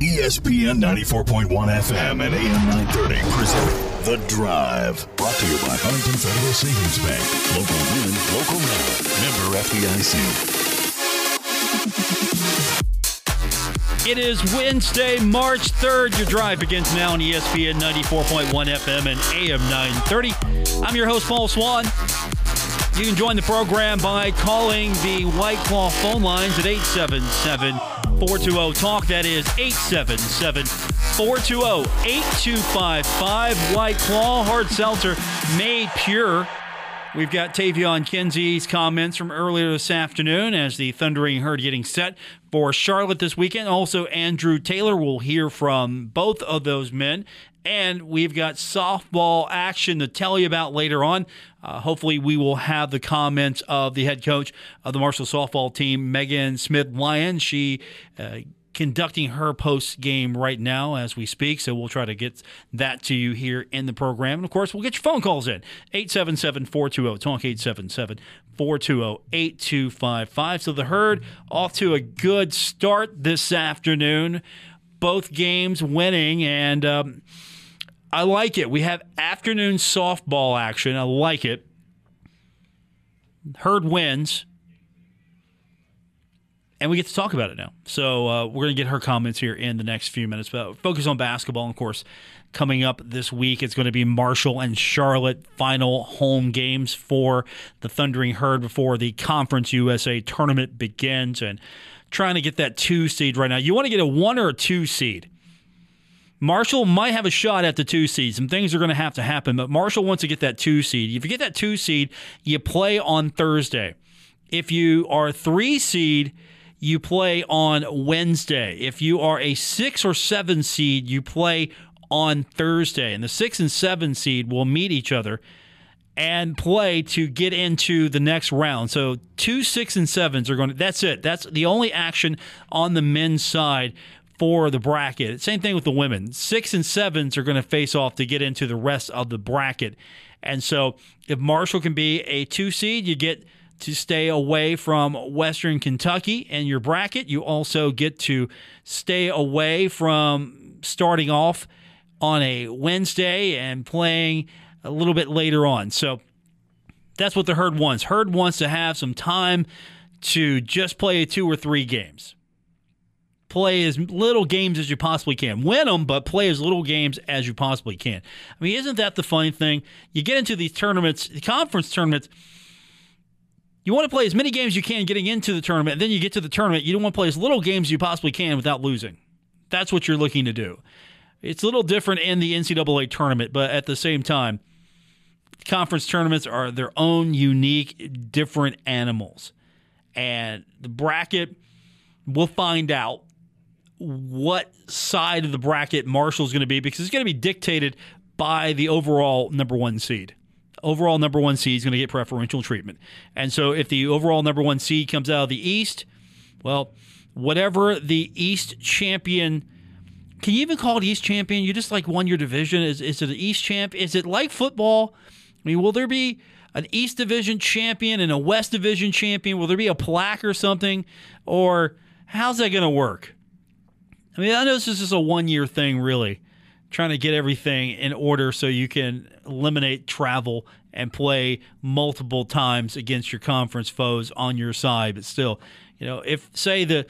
ESPN 94.1 FM and AM 930 present The Drive. Brought to you by Huntington Federal Savings Bank. Local then, local now. Member FDIC. It is Wednesday, March 3rd. Your drive begins now on ESPN 94.1 FM and AM 930. I'm your host, Paul Swann. You can join the program by calling the White Claw phone lines at 877 420 Talk. That is 877 420 8255. White Claw, hard seltzer, made pure. We've got Taevion Kinsey's comments from earlier this afternoon as the Thundering Herd getting set for Charlotte this weekend. Also, Andrew Taylor will hear from both of those men. And we've got softball action to tell you about later on. Uh, hopefully, we will have the comments of the head coach of the Marshall softball team, Megan Smith Lyon. She uh, conducting her post game right now as we speak. So we'll try to get that to you here in the program. And of course, we'll get your phone calls in 877 420 Talk 877 420 8255. So the herd off to a good start this afternoon. Both games winning. And, um, I like it. We have afternoon softball action. I like it. Herd wins. And we get to talk about it now. So uh, we're going to get her comments here in the next few minutes. But focus on basketball, of course, coming up this week, it's going to be Marshall and Charlotte final home games for the Thundering Herd before the Conference USA tournament begins. And trying to get that two seed right now. You want to get a one or a two seed. Marshall might have a shot at the two seed. Some things are going to have to happen, but Marshall wants to get that two seed. If you get that two seed, you play on Thursday. If you are three seed, you play on Wednesday. If you are a six or seven seed, you play on Thursday. And the six and seven seed will meet each other and play to get into the next round. So two, six, and sevens are going to, that's it. That's the only action on the men's side for the bracket. Same thing with the women. Six and sevens are going to face off to get into the rest of the bracket. And so if Marshall can be a two seed, you get to stay away from Western Kentucky in your bracket. You also get to stay away from starting off on a Wednesday and playing a little bit later on. So that's what the herd wants. Herd wants to have some time to just play two or three games play as little games as you possibly can. Win them, but play as little games as you possibly can. I mean, isn't that the funny thing? You get into these tournaments, the conference tournaments, you want to play as many games as you can getting into the tournament, and then you get to the tournament, you don't want to play as little games as you possibly can without losing. That's what you're looking to do. It's a little different in the NCAA tournament, but at the same time, conference tournaments are their own unique, different animals. And the bracket, we'll find out what side of the bracket Marshall's going to be because it's going to be dictated by the overall number one seed. Overall number one seed is going to get preferential treatment. And so if the overall number one seed comes out of the East, well, whatever the East champion can you even call it East champion? You just like won your division. Is, is it an East champ? Is it like football? I mean, will there be an East Division champion and a West Division champion? Will there be a plaque or something? Or how's that going to work? I mean, I know this is just a one year thing, really, trying to get everything in order so you can eliminate travel and play multiple times against your conference foes on your side. But still, you know, if, say, the,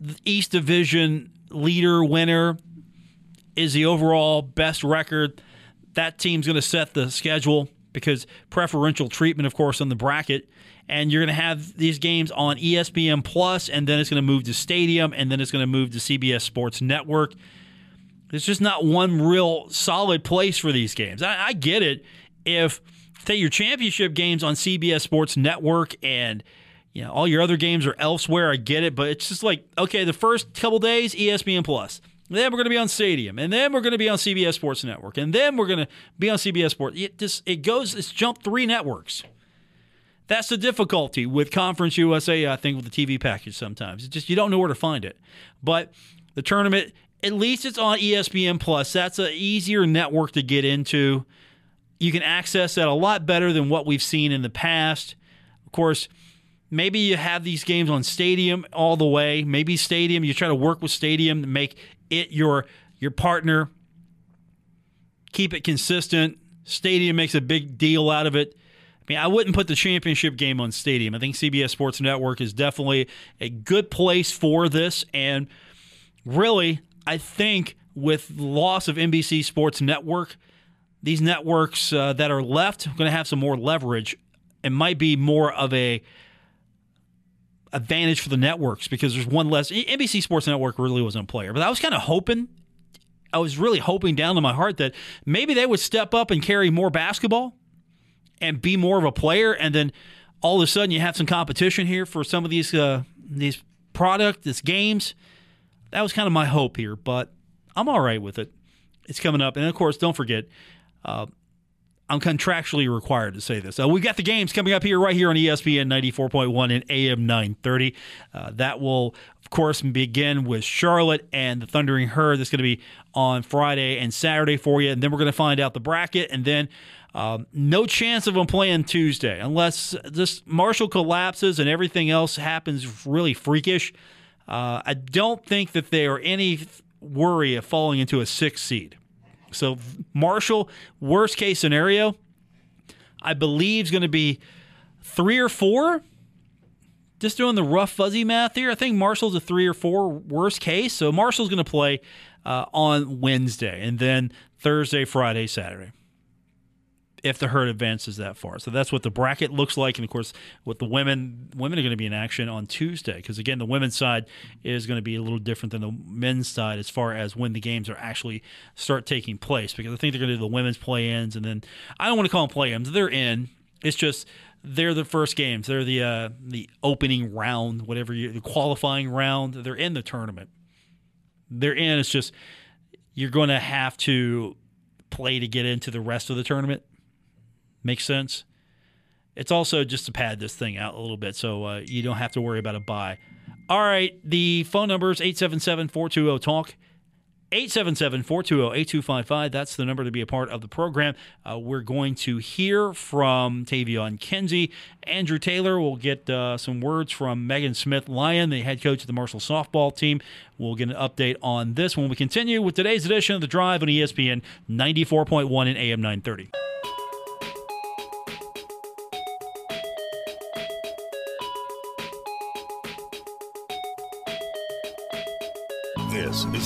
the East Division leader winner is the overall best record, that team's going to set the schedule because preferential treatment, of course, on the bracket and you're going to have these games on ESPN Plus, and then it's going to move to Stadium, and then it's going to move to CBS Sports Network. There's just not one real solid place for these games. I, I get it if say your championship games on CBS Sports Network and you know all your other games are elsewhere. I get it, but it's just like okay, the first couple days ESPN Plus. Then we're going to be on Stadium, and then we're going to be on CBS Sports Network, and then we're going to be on CBS Sports. It just it goes. It's jumped three networks. That's the difficulty with Conference USA, I think, with the TV package sometimes. It's just you don't know where to find it. But the tournament, at least it's on ESPN Plus. That's an easier network to get into. You can access that a lot better than what we've seen in the past. Of course, maybe you have these games on Stadium all the way. Maybe Stadium, you try to work with Stadium to make it your your partner. Keep it consistent. Stadium makes a big deal out of it. I mean, I wouldn't put the championship game on Stadium. I think CBS Sports Network is definitely a good place for this. And really, I think with loss of NBC Sports Network, these networks uh, that are left are going to have some more leverage. It might be more of a advantage for the networks because there's one less. NBC Sports Network really wasn't a player, but I was kind of hoping. I was really hoping down to my heart that maybe they would step up and carry more basketball and be more of a player, and then all of a sudden you have some competition here for some of these uh, these product, these games. That was kind of my hope here, but I'm all right with it. It's coming up, and of course, don't forget. Uh, I'm contractually required to say this. Uh, we've got the games coming up here, right here on ESPN 94.1 and AM 930. Uh, that will, of course, begin with Charlotte and the Thundering Herd. That's going to be on Friday and Saturday for you. And then we're going to find out the bracket. And then um, no chance of them playing Tuesday unless this Marshall collapses and everything else happens really freakish. Uh, I don't think that they are any worry of falling into a six seed. So Marshall, worst case scenario, I believe is going to be three or four. Just doing the rough fuzzy math here, I think Marshall's a three or four worst case. So Marshall's going to play uh, on Wednesday, and then Thursday, Friday, Saturday if the herd advances that far. So that's what the bracket looks like. And of course, with the women, women are going to be in action on Tuesday because again, the women's side is going to be a little different than the men's side as far as when the games are actually start taking place. Because I think they're going to do the women's play-ins, and then I don't want to call them play-ins. They're in. It's just they're the first games. They're the uh, the opening round, whatever you, the qualifying round. They're in the tournament. They're in. It's just you're going to have to play to get into the rest of the tournament. Makes sense. It's also just to pad this thing out a little bit so uh, you don't have to worry about a buy. All right, the phone number is 877 420 TALK. 877 420 8255. That's the number to be a part of the program. Uh, we're going to hear from Taevion Kinsey. Andrew Taylor will get uh, some words from Megan Smith Lyon, the head coach of the Marshall softball team. We'll get an update on this when we continue with today's edition of The Drive on ESPN 94.1 and AM 930.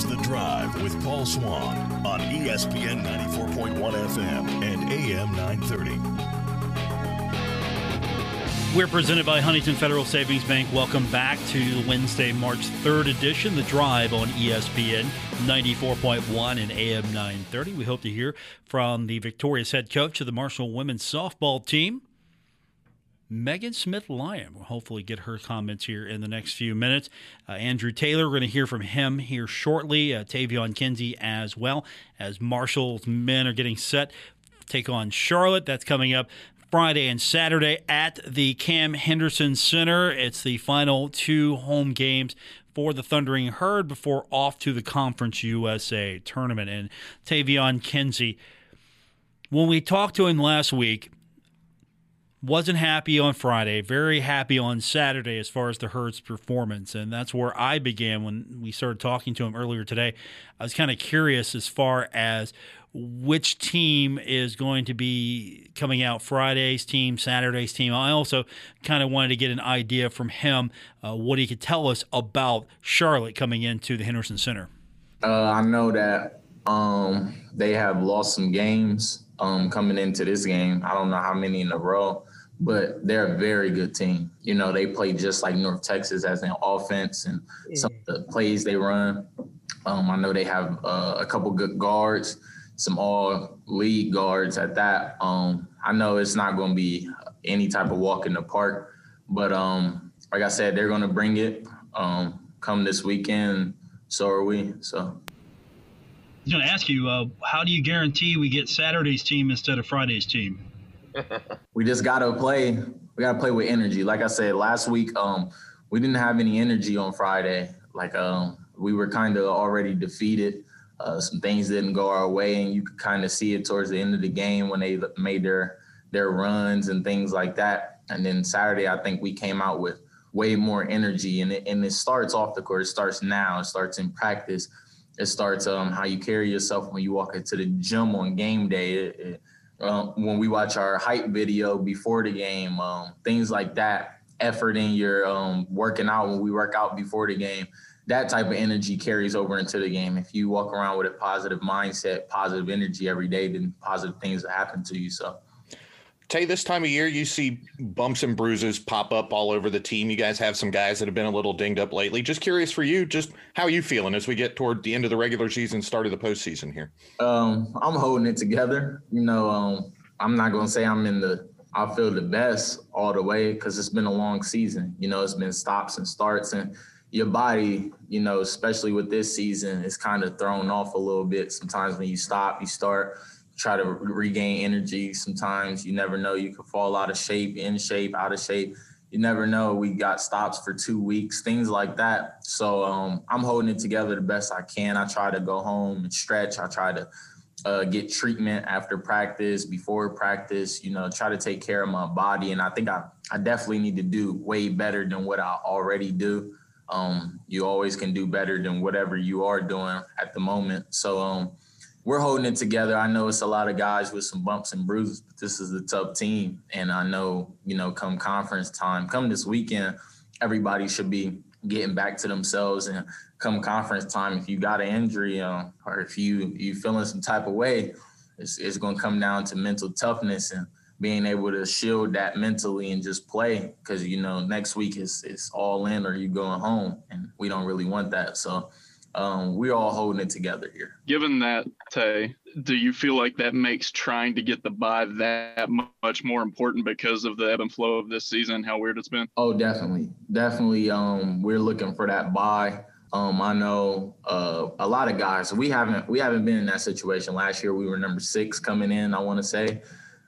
The Drive with Paul Swann on ESPN 94.1 FM and AM 930. We're presented by Huntington Federal Savings Bank. Welcome back to Wednesday, March 3rd edition, The Drive on ESPN 94.1 and AM 930. We hope to hear from the victorious head coach of the Marshall women's softball team, Megan Smith Lyon. We'll hopefully get her comments here in the next few minutes. Uh, Andrew Taylor, we're going to hear from him here shortly. Uh, Taevion Kinsey as well, as Marshall's men are getting set take on Charlotte. That's coming up Friday and Saturday at the Cam Henderson Center. It's the final two home games for the Thundering Herd before off to the Conference USA tournament. And Taevion Kinsey, when we talked to him last week, wasn't happy on Friday, very happy on Saturday as far as the Herd's performance. And that's where I began when we started talking to him earlier today. I was kind of curious as far as which team is going to be coming out Friday's team, Saturday's team. I also kind of wanted to get an idea from him uh, what he could tell us about Charlotte coming into the Henderson Center. Uh, I know that um, they have lost some games um, coming into this game. I don't know how many in a row but they're a very good team. You know, they play just like North Texas as an offense and some of the plays they run. Um, I know they have uh, a couple good guards, some all league guards at that. Um, I know it's not going to be any type of walk in the park, but um, like I said, they're going to bring it um, come this weekend. So are we. So. I was going to ask you, uh, how do you guarantee we get Saturday's team instead of Friday's team? we just gotta play. We gotta play with energy. Like I said last week, um, we didn't have any energy on Friday. Like um, we were kind of already defeated. Uh, some things didn't go our way, and you could kind of see it towards the end of the game when they made their their runs and things like that. And then Saturday, I think we came out with way more energy, and it, and it starts off the court. It starts now. It starts in practice. It starts um, how you carry yourself when you walk into the gym on game day. It, it, um, when we watch our hype video before the game, um, things like that. Effort in your um, working out when we work out before the game that type of energy carries over into the game. If you walk around with a positive mindset, positive energy every day, then positive things will happen to you. So, Tay, this time of year, you see bumps and bruises pop up all over the team. You guys have some guys that have been a little dinged up lately. Just curious for you, just how you feeling as we get toward the end of the regular season, start of the postseason here? Um, I'm holding it together. You know, um, I'm not going to say I'm in the I feel the best all the way because it's been a long season. You know, it's been stops and starts, and your body, you know, especially with this season, is kind of thrown off a little bit. Sometimes when you stop, you start try to regain energy. Sometimes you never know you could fall out of shape, in shape, out of shape. You never know. We got stops for two weeks, things like that. So um, I'm holding it together the best I can. I try to go home and stretch. I try to uh, get treatment after practice, before practice. You know, try to take care of my body. And I think I I definitely need to do way better than what I already do um, you always can do better than whatever you are doing at the moment. So um, we're holding it together. I know it's a lot of guys with some bumps and bruises, but this is a tough team. And I know, you know, come conference time, come this weekend, everybody should be getting back to themselves. And come conference time, if you got an injury um, or if you you feeling some type of way, it's, it's going to come down to mental toughness and – being able to shield that mentally and just play because you know next week is it's all in or you going home and we don't really want that so um, we're all holding it together here given that tay do you feel like that makes trying to get the buy that much more important because of the ebb and flow of this season how weird it's been oh definitely definitely um, we're looking for that buy. um, I know uh, a lot of guys. We haven't we haven't been in that situation. Last year we were number six coming in. I want to say,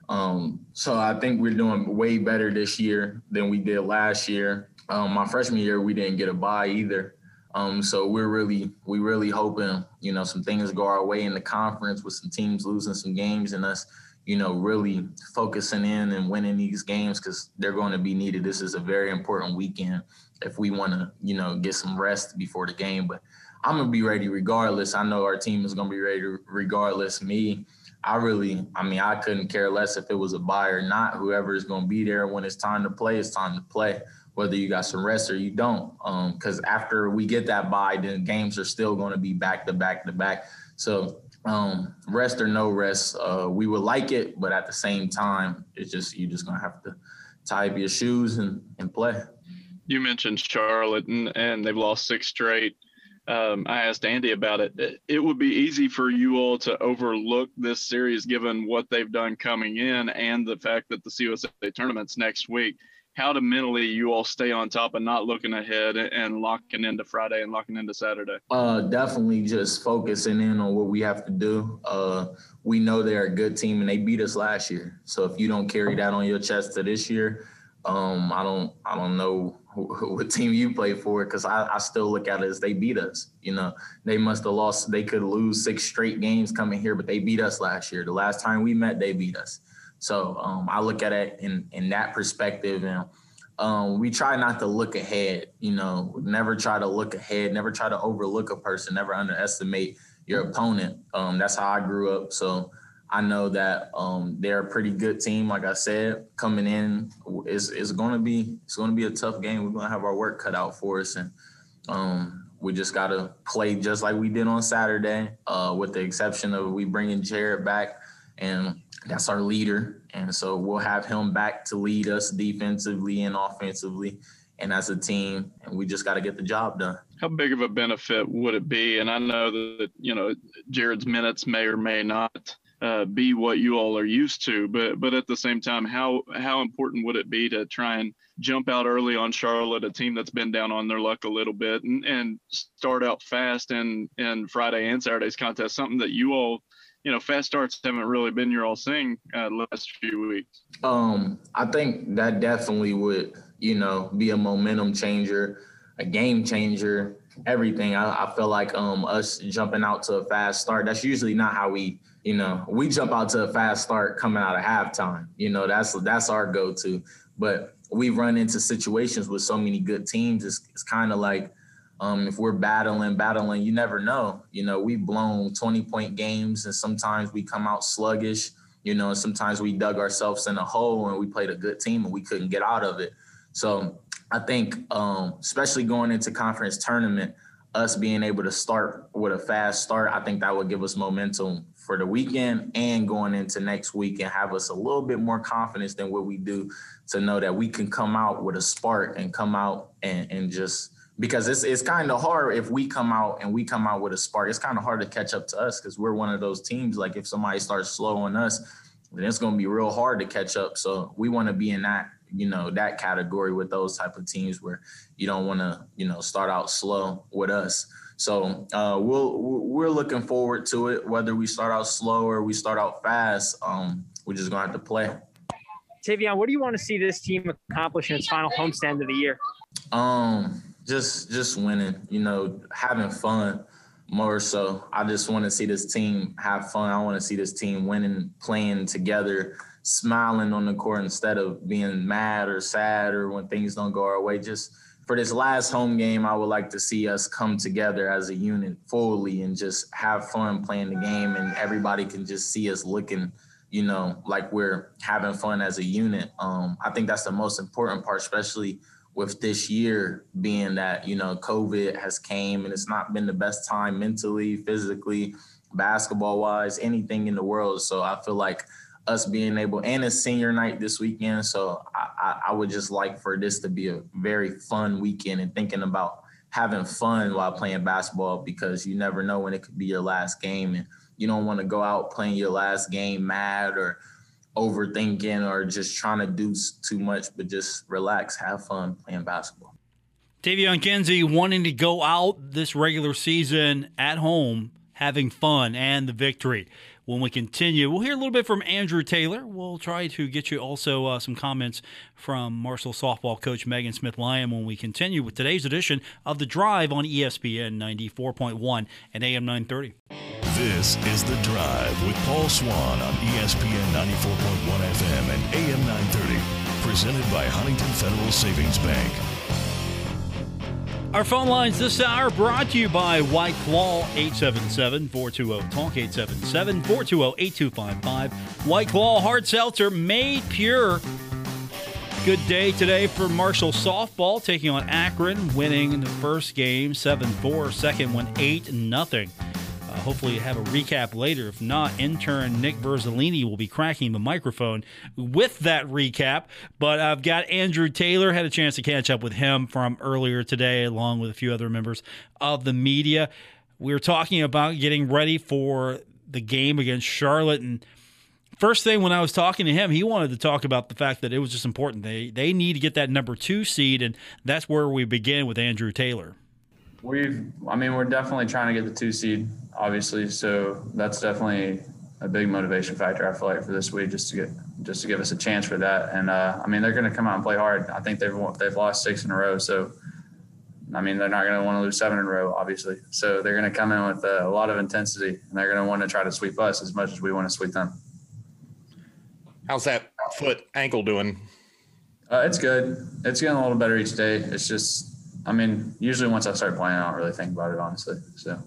um, so I think we're doing way better this year than we did last year. Um, my freshman year, we didn't get a buy either. Um, so we're really, we really hoping, you know, some things go our way in the conference with some teams losing some games and us, you know, really focusing in and winning these games because they're going to be needed. This is a very important weekend if we want to, you know, get some rest before the game. But I'm gonna be ready regardless. I know our team is gonna be ready regardless. Me, I really, I mean, I couldn't care less if it was a buy or not. Whoever is to be there when it's time to play, it's time to play. Whether you got some rest or you don't, because um, after we get that buy, then games are still going to be back to back to back. So um, rest or no rest, uh, we would like it, but at the same time, it's just you're just gonna have to tie up your shoes and, and play. You mentioned Charlotte, and, and they've lost six straight um, I asked Andy about it. It would be easy for you all to overlook this series given what they've done coming in and the fact that the CUSA tournament's next week. How to mentally you all stay on top and not looking ahead and locking into Friday and locking into Saturday? Uh, definitely just focusing in on what we have to do. Uh, we know they're a good team and they beat us last year. So if you don't carry that on your chest to this year, um, I don't I don't know what team you play for because I, I, still look at it as they beat us. You know, they must have lost. They could lose six straight games coming here, but they beat us last year. The last time we met, they beat us. So um, I look at it in in that perspective, and um, we try not to look ahead. You know, never try to look ahead. Never try to overlook a person. Never underestimate your opponent. Um, that's how I grew up. So I know that um, they're a pretty good team. Like I said, coming in is is going to be it's going to be a tough game. We're going to have our work cut out for us, and um, we just got to play just like we did on Saturday, uh, with the exception of we bringing Jared back, and that's our leader, and so we'll have him back to lead us defensively and offensively, and as a team, and we just got to get the job done. How big of a benefit would it be? And I know that you know Jared's minutes may or may not uh, be what you all are used to. But but at the same time, how how important would it be to try and jump out early on Charlotte, a team that's been down on their luck a little bit, and, and start out fast in in Friday and Saturday's contest? Something that you all you know, fast starts haven't really been your all thing uh, last few weeks. Um, I think that definitely would, you know, be a momentum changer, a game changer, everything. I, I feel like um us jumping out to a fast start. That's usually not how we you know, we jump out to a fast start coming out of halftime. You know, that's that's our go-to. But we run into situations with so many good teams. It's, it's kind of like Um, if we're battling, battling, you never know. You know, we've blown 20 point games and sometimes we come out sluggish, you know, and sometimes we dug ourselves in a hole and we played a good team and we couldn't get out of it. So I think, um, especially going into conference tournament, us being able to start with a fast start, I think that would give us momentum for the weekend and going into next week and have us a little bit more confidence than what we do to know that we can come out with a spark and come out and, and just because it's it's kind of hard if we come out and we come out with a spark. It's kind of hard to catch up to us because we're one of those teams. Like if somebody starts slow on us, then it's going to be real hard to catch up. So we want to be in that you know that category with those type of teams where you don't want to you know start out slow with us. So uh, we'll we're looking forward to it. Whether we start out slow or we start out fast, um, we're just gonna have to play. Taevion, what do you want to see this team accomplish in its final homestand of the year? Um, just just winning. You know, having fun more so. I just want to see this team have fun. I want to see this team winning, playing together, smiling on the court instead of being mad or sad or when things don't go our way. Just for this last home game, I would like to see us come together as a unit fully and just have fun playing the game, and everybody can just see us looking, you know, like we're having fun as a unit. Um, I think that's the most important part, especially with this year being that you know COVID has came and it's not been the best time mentally, physically, basketball wise, anything in the world. So I feel like us being able and it's senior night this weekend. So I, I, I, would just like for this to be a very fun weekend and thinking about having fun while playing basketball because you never know when it could be your last game and you don't want to go out playing your last game mad or overthinking or just trying to do too much, but just relax, have fun playing basketball. Taevion Kinsey wanting to go out this regular season at home, having fun and the victory when we continue. We'll hear a little bit from Andrew Taylor. We'll try to get you also uh, some comments from Marshall softball coach Megan Smith Lyon when we continue with today's edition of The Drive on ESPN 94.1 and AM 930. This is The Drive with Paul Swann on ESPN 94.1 FM and AM 930. Presented by Huntington Federal Savings Bank. Our phone lines this hour brought to you by White Claw 877 420 Talk 877 420 8255. White Claw Hard Seltzer made pure. Good day today for Marshall softball taking on Akron, winning the first game 7 4, second one 8 0 Uh, hopefully have a recap later. If not, intern Nick Verzolini will be cracking the microphone with that recap. But I've got Andrew Taylor, had a chance to catch up with him from earlier today, along with a few other members of the media. We were talking about getting ready for the game against Charlotte and first thing when I was talking to him, he wanted to talk about the fact that it was just important. They they need to get that number two seed, and that's where we begin with Andrew Taylor. We've, I mean, we're definitely trying to get the two seed obviously. So that's definitely a big motivation factor. I feel like for this week, just to get just to give us a chance for that. And uh, I mean, they're going to come out and play hard. I think they've they've lost six in a row, so I mean, they're not going to want to lose seven in a row, obviously. So they're going to come in with a, lot of intensity, and they're going to want to try to sweep us as much as we want to sweep them. How's that foot ankle doing? Uh, it's good. It's getting a little better each day. It's just, I mean, usually once I start playing, I don't really think about it, honestly. So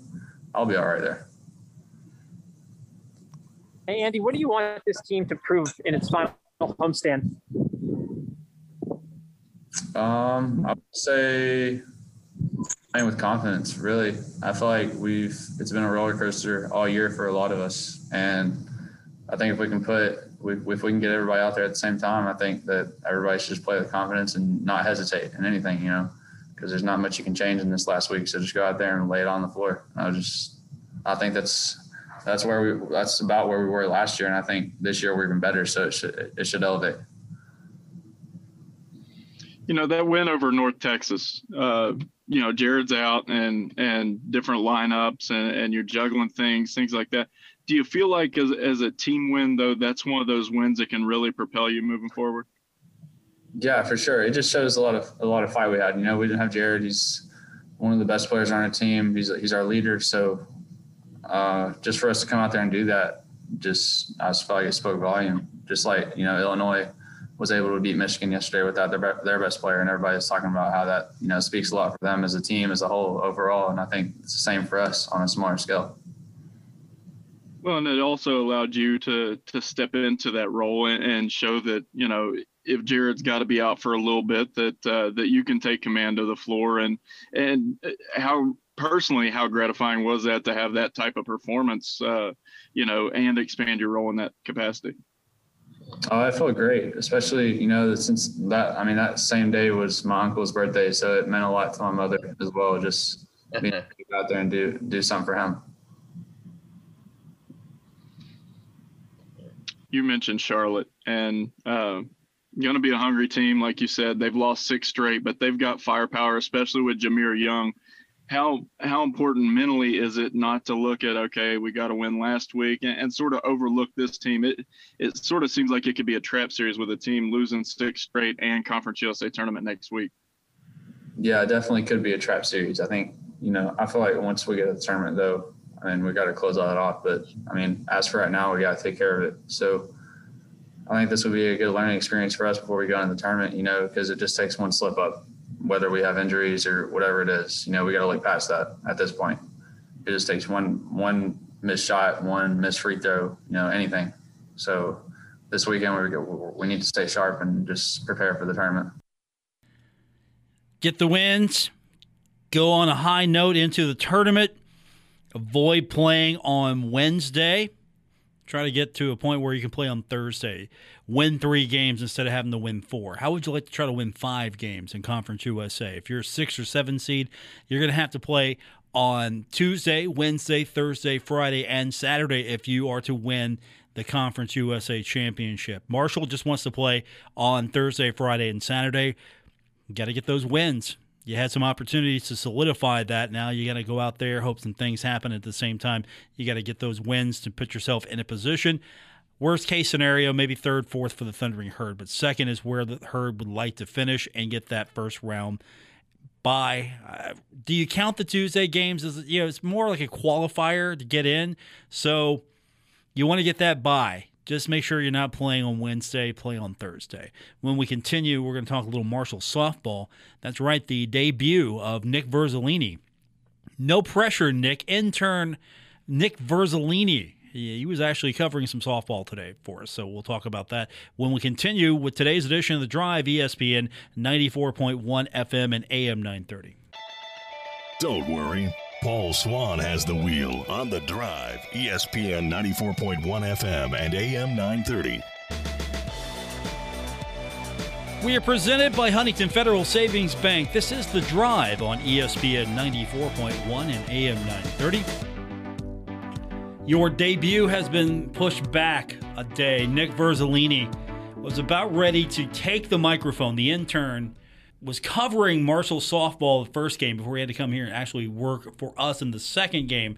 I'll be all right there. Hey, Andy, what do you want this team to prove in its final homestand? Um, I would say playing with confidence. Really, I feel like we've it's been a roller coaster all year for a lot of us, and I think if we can put if we can get everybody out there at the same time, I think that everybody should just play with confidence and not hesitate in anything. You know, because there's not much you can change in this last week. So just go out there and lay it on the floor. I just, I think that's that's where we that's about where we were last year, and I think this year we're even better. So it should it should elevate. You know that win over North Texas. Uh, you know Jared's out and and different lineups and, and you're juggling things, things like that. Do you feel like as as a team win though, that's one of those wins that can really propel you moving forward? Yeah, for sure. It just shows a lot of a lot of fight we had. You know, we didn't have Jared. He's one of the best players on our team. He's he's our leader. So uh, just for us to come out there and do that, just I just felt like it spoke volume. Just like you know Illinois was able to beat Michigan yesterday without their their best player, and everybody's talking about how that you know speaks a lot for them as a team as a whole overall. And I think it's the same for us on a smaller scale. Well, and it also allowed you to to step into that role and, and show that you know if Jared's got to be out for a little bit, that uh, that you can take command of the floor and and how personally how gratifying was that to have that type of performance, uh, you know, and expand your role in that capacity. Oh, I felt great, especially you know since that I mean that same day was my uncle's birthday, so it meant a lot to my mother as well. Just being able out there and do do something for him. You mentioned Charlotte, and uh, going to be a hungry team, like you said. They've lost six straight, but they've got firepower, especially with Jahmir Young. How how important mentally is it not to look at okay, we got to win last week and, and, sort of overlook this team? It it sort of seems like it could be a trap series with a team losing six straight and Conference USA tournament next week. Yeah, definitely could be a trap series. I think you know I feel like once we get to the tournament though, I mean we got to close all that off. But I mean as for right now, we got to take care of it. So I think this will be a good learning experience for us before we go into the tournament, you know, because it just takes one slip up, whether we have injuries or whatever it is. You know, we got to look past that at this point. It just takes one one missed shot, one missed free throw, you know, anything. So this weekend we we need to stay sharp and just prepare for the tournament. Get the wins. Go on a high note into the tournament. Avoid playing on Wednesday Try to get to a point where you can play on Thursday. Win three games instead of having to win four. How would you like to try to win five games in Conference USA? If you're a six or seven seed, you're going to have to play on Tuesday, Wednesday, Thursday, Friday, and Saturday if you are to win the Conference USA Championship. Marshall just wants to play on Thursday, Friday, and Saturday. Got to get those wins you had some opportunities to solidify that. Now you got to go out there, hope some things happen at the same time. You got to get those wins to put yourself in a position. Worst case scenario, maybe third, fourth for the Thundering Herd, but second is where the Herd would like to finish and get that first round bye. Uh, do you count the Tuesday games as you know? It's more like a qualifier to get in, so you want to get that bye. Just make sure you're not playing on Wednesday, play on Thursday. When we continue, we're going to talk a little Marshall softball. That's right, the debut of Nick Verzolini. No pressure, Nick. Intern Nick Verzolini. He was actually covering some softball today for us, so we'll talk about that when we continue with today's edition of The Drive, ESPN 94.1 FM and AM 930. Don't worry. Paul Swann has the wheel on the drive, ESPN 94.1 FM and AM 930. We are presented by Huntington Federal Savings Bank. This is The Drive on ESPN 94.1 and AM 930. Your debut has been pushed back a day. Nick Verzolini was about ready to take the microphone, the intern was covering Marshall softball the first game before he had to come here and actually work for us in the second game.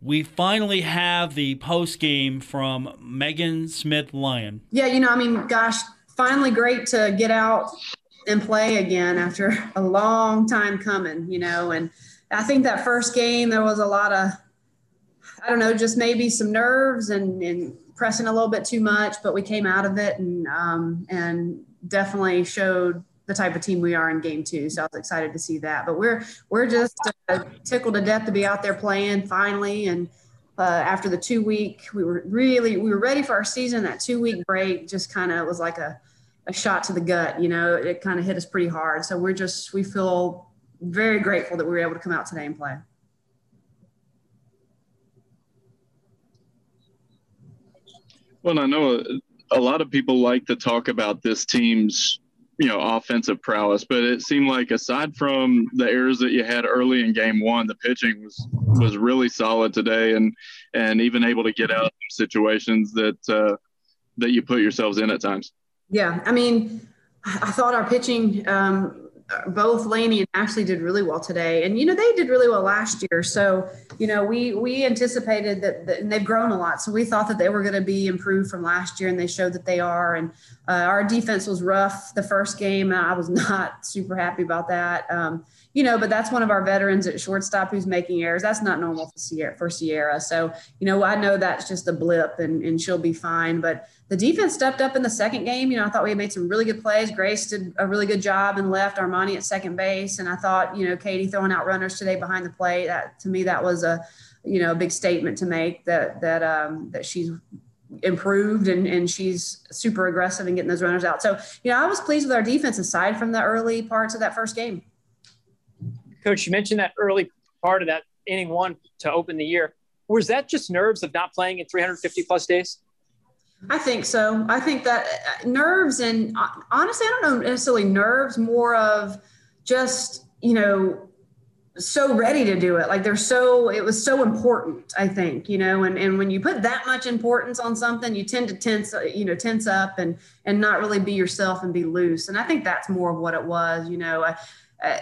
We finally have the post game from Megan Smith Lyon. Yeah, you know, I mean, gosh, finally great to get out and play again after a long time coming, you know. And I think that first game, there was a lot of, I don't know, just maybe some nerves and, and pressing a little bit too much, but we came out of it and um, and definitely showed the type of team we are in game two. So I was excited to see that. But we're we're just uh, tickled to death to be out there playing finally. And uh, after the two week, we were really we were ready for our season. That two week break just kind of was like a a shot to the gut. You know, it kind of hit us pretty hard. So we're just we feel very grateful that we were able to come out today and play. Well, I know a lot of people like to talk about this team's you know offensive prowess, but it seemed like aside from the errors that you had early in game one, the pitching was was really solid today, and and even able to get out of situations that uh, that you put yourselves in at times. Yeah, I mean, I thought our pitching um, both Laney and Ashley did really well today, and you know they did really well last year. So you know we we anticipated that, that and they've grown a lot. So we thought that they were going to be improved from last year, and they showed that they are. And uh, our defense was rough the first game. I was not super happy about that. Um, you know, but that's one of our veterans at shortstop who's making errors. That's not normal for Sierra. For Sierra. So, you know, I know that's just a blip and, and she'll be fine. But the defense stepped up in the second game. You know, I thought we made some really good plays. Grace did a really good job and left Armani at second base. And I thought, you know, Katie throwing out runners today behind the plate. That to me, that was a, you know, a big statement to make that that um, that she's improved and, and she's super aggressive in getting those runners out. So, you know, I was pleased with our defense aside from the early parts of that first game. Coach, you mentioned that early part of that inning one to open the year. Was that just nerves of not playing in 350 plus days? I think so. I think that uh, nerves and uh, honestly, I don't know necessarily nerves, more of just, you know, so ready to do it. Like they're so, it was so important, I think, you know, and, and when you put that much importance on something, you tend to tense, uh, you know, tense up and, and not really be yourself and be loose. And I think that's more of what it was, you know, uh,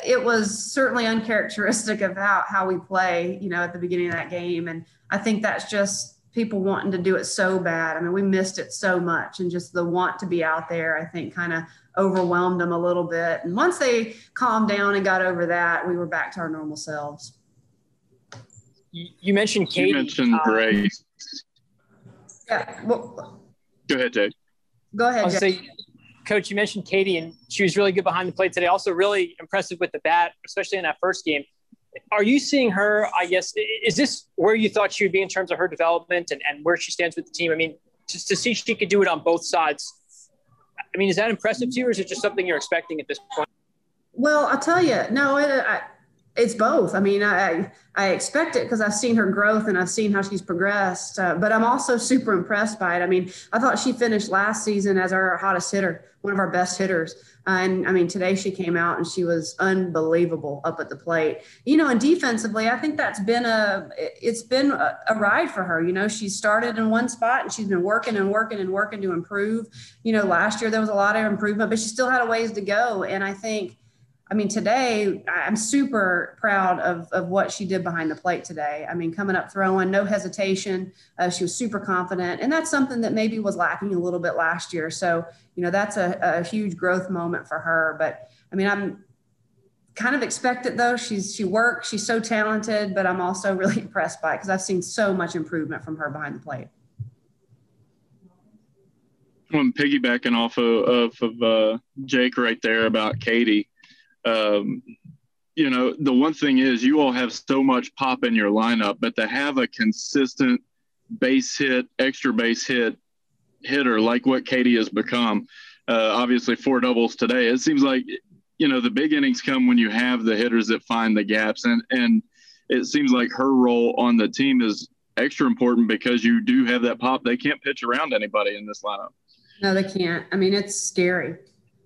it was certainly uncharacteristic of how, how we play, you know, at the beginning of that game. And I think that's just people wanting to do it so bad. I mean, we missed it so much and just the want to be out there, I think kind of overwhelmed them a little bit. And once they calmed down and got over that, we were back to our normal selves. You mentioned Katie. You mentioned uh, Grace. Yeah. Well, go ahead, Jay. Go ahead. I'll say, Coach, you mentioned Katie, and she was really good behind the plate today. Also, really impressive with the bat, especially in that first game. Are you seeing her? I guess is this where you thought she would be in terms of her development and, and where she stands with the team? I mean, just to see she could do it on both sides I mean, is that impressive to you, or is it just something you're expecting at this point? Well, I'll tell you, no, I, it's both. I mean, I I expect it because I've seen her growth and I've seen how she's progressed. Uh, but I'm also super impressed by it. I mean, I thought she finished last season as our hottest hitter, one of our best hitters. And I mean, today she came out and she was unbelievable up at the plate. You know, and defensively, I think that's been a it's been a, a ride for her. You know, she started in one spot and she's been working and working and working to improve. You know, last year there was a lot of improvement, but she still had a ways to go. And I think I mean, today I'm super proud of, of what she did behind the plate today. I mean, coming up throwing, no hesitation. Uh, she was super confident. And that's something that maybe was lacking a little bit last year. So, you know, that's a, a huge growth moment for her. But I mean, I'm kind of expect it though. She's, she works, she's so talented, but I'm also really impressed by it because I've seen so much improvement from her behind the plate. I'm piggybacking off of, of, of uh, Jake right there about Katie um, you know, the one thing is you all have so much pop in your lineup, but to have a consistent base hit, extra base hit hitter like what Katie has become, uh, obviously four doubles today, it seems like, you know, the big innings come when you have the hitters that find the gaps. And, and it seems like her role on the team is extra important because you do have that pop. They can't pitch around anybody in this lineup. No, they can't. I mean, it's scary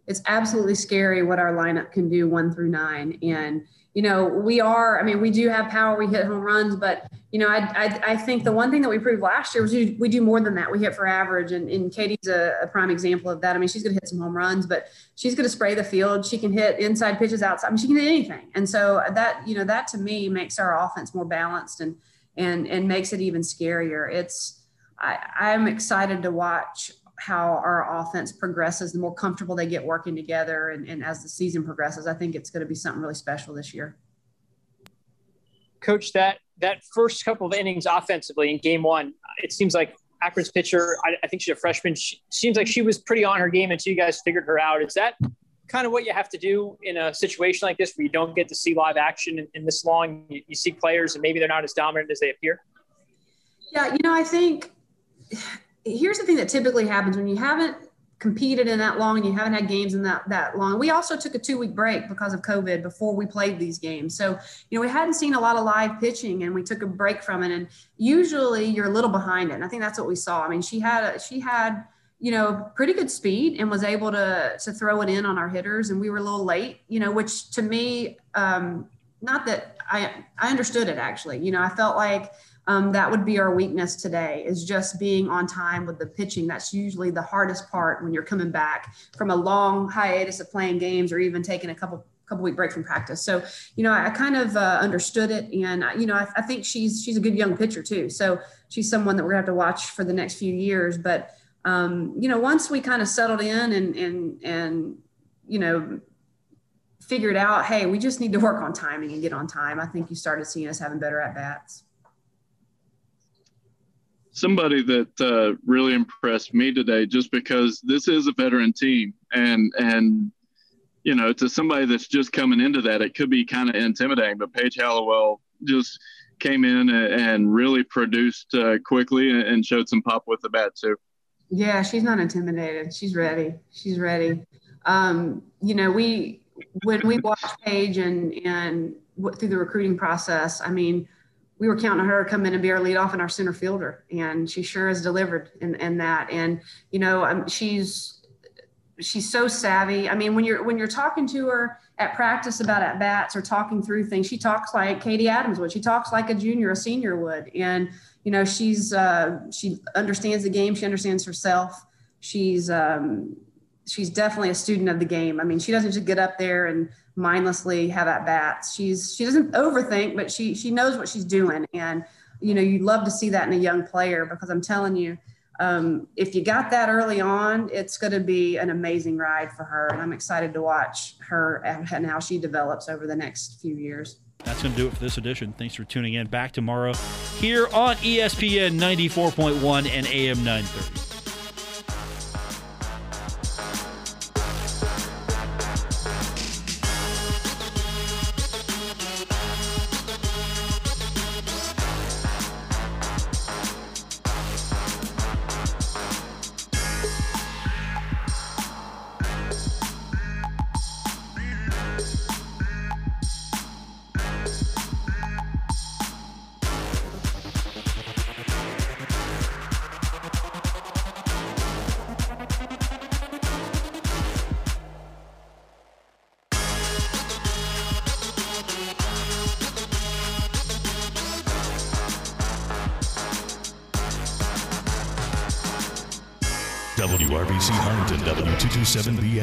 it's absolutely scary what our lineup can do one through nine. And, you know, we are, I mean, we do have power, we hit home runs, but, you know, I, I, I think the one thing that we proved last year was we, we do more than that. We hit for average. And, and Katie's a, a prime example of that. I mean, she's going to hit some home runs, but she's going to spray the field. She can hit inside pitches outside. I mean, she can hit anything. And so that, you know, that to me makes our offense more balanced and, and, and makes it even scarier. It's, I, I'm excited to watch how our offense progresses, the more comfortable they get working together. And, and as the season progresses, I think it's going to be something really special this year. Coach, that that first couple of innings offensively in game one, it seems like Akron's pitcher, I, I think she's a freshman. She seems like she was pretty on her game until you guys figured her out. Is that kind of what you have to do in a situation like this where you don't get to see live action in, in this long? You, you see players and maybe they're not as dominant as they appear? Yeah, you know, I think here's the thing that typically happens when you haven't competed in that long and you haven't had games in that that long. We also took a two week break because of COVID before we played these games. So, you know, we hadn't seen a lot of live pitching and we took a break from it. And usually you're a little behind it. And I think that's what we saw. I mean, she had she had you know pretty good speed and was able to to throw it in on our hitters and we were a little late you know which to me um not that i i understood it actually you know i felt like um, that would be our weakness today is just being on time with the pitching that's usually the hardest part when you're coming back from a long hiatus of playing games or even taking a couple couple week break from practice so you know i, I kind of uh, understood it and you know I, I, think she's she's a good young pitcher too so she's someone that we're gonna have to watch for the next few years but um, you know once we kind of settled in and and and you know figured out, hey, we just need to work on timing and get on time. I think you started seeing us having better at bats. Somebody that uh, really impressed me today, just because this is a veteran team, and and you know, to somebody that's just coming into that, it could be kind of intimidating. But Paige Hallowell just came in and really produced uh, quickly and showed some pop with the bat too. Yeah, she's not intimidated. She's ready. She's ready. Um, you know, we when we watched Paige and and through the recruiting process, I mean, we were counting on her to come in and be our leadoff and our center fielder, and she sure has delivered in, in that. And you know, um, she's she's so savvy. I mean, when you're when you're talking to her at practice about at bats or talking through things, she talks like Katie Adams would. She talks like a junior, a senior would, and you know, she's uh, she understands the game. She understands herself. She's um, she's definitely a student of the game. I mean, she doesn't just get up there and mindlessly have at bats. She's she doesn't overthink, but she she knows what she's doing, and you know, you'd love to see that in a young player because I'm telling you um, if you got that early on, it's going to be an amazing ride for her. And I'm excited to watch her and how she develops over the next few years. That's going to do it for this edition. Thanks for tuning in. Back tomorrow here on ESPN 94.1 and AM 930.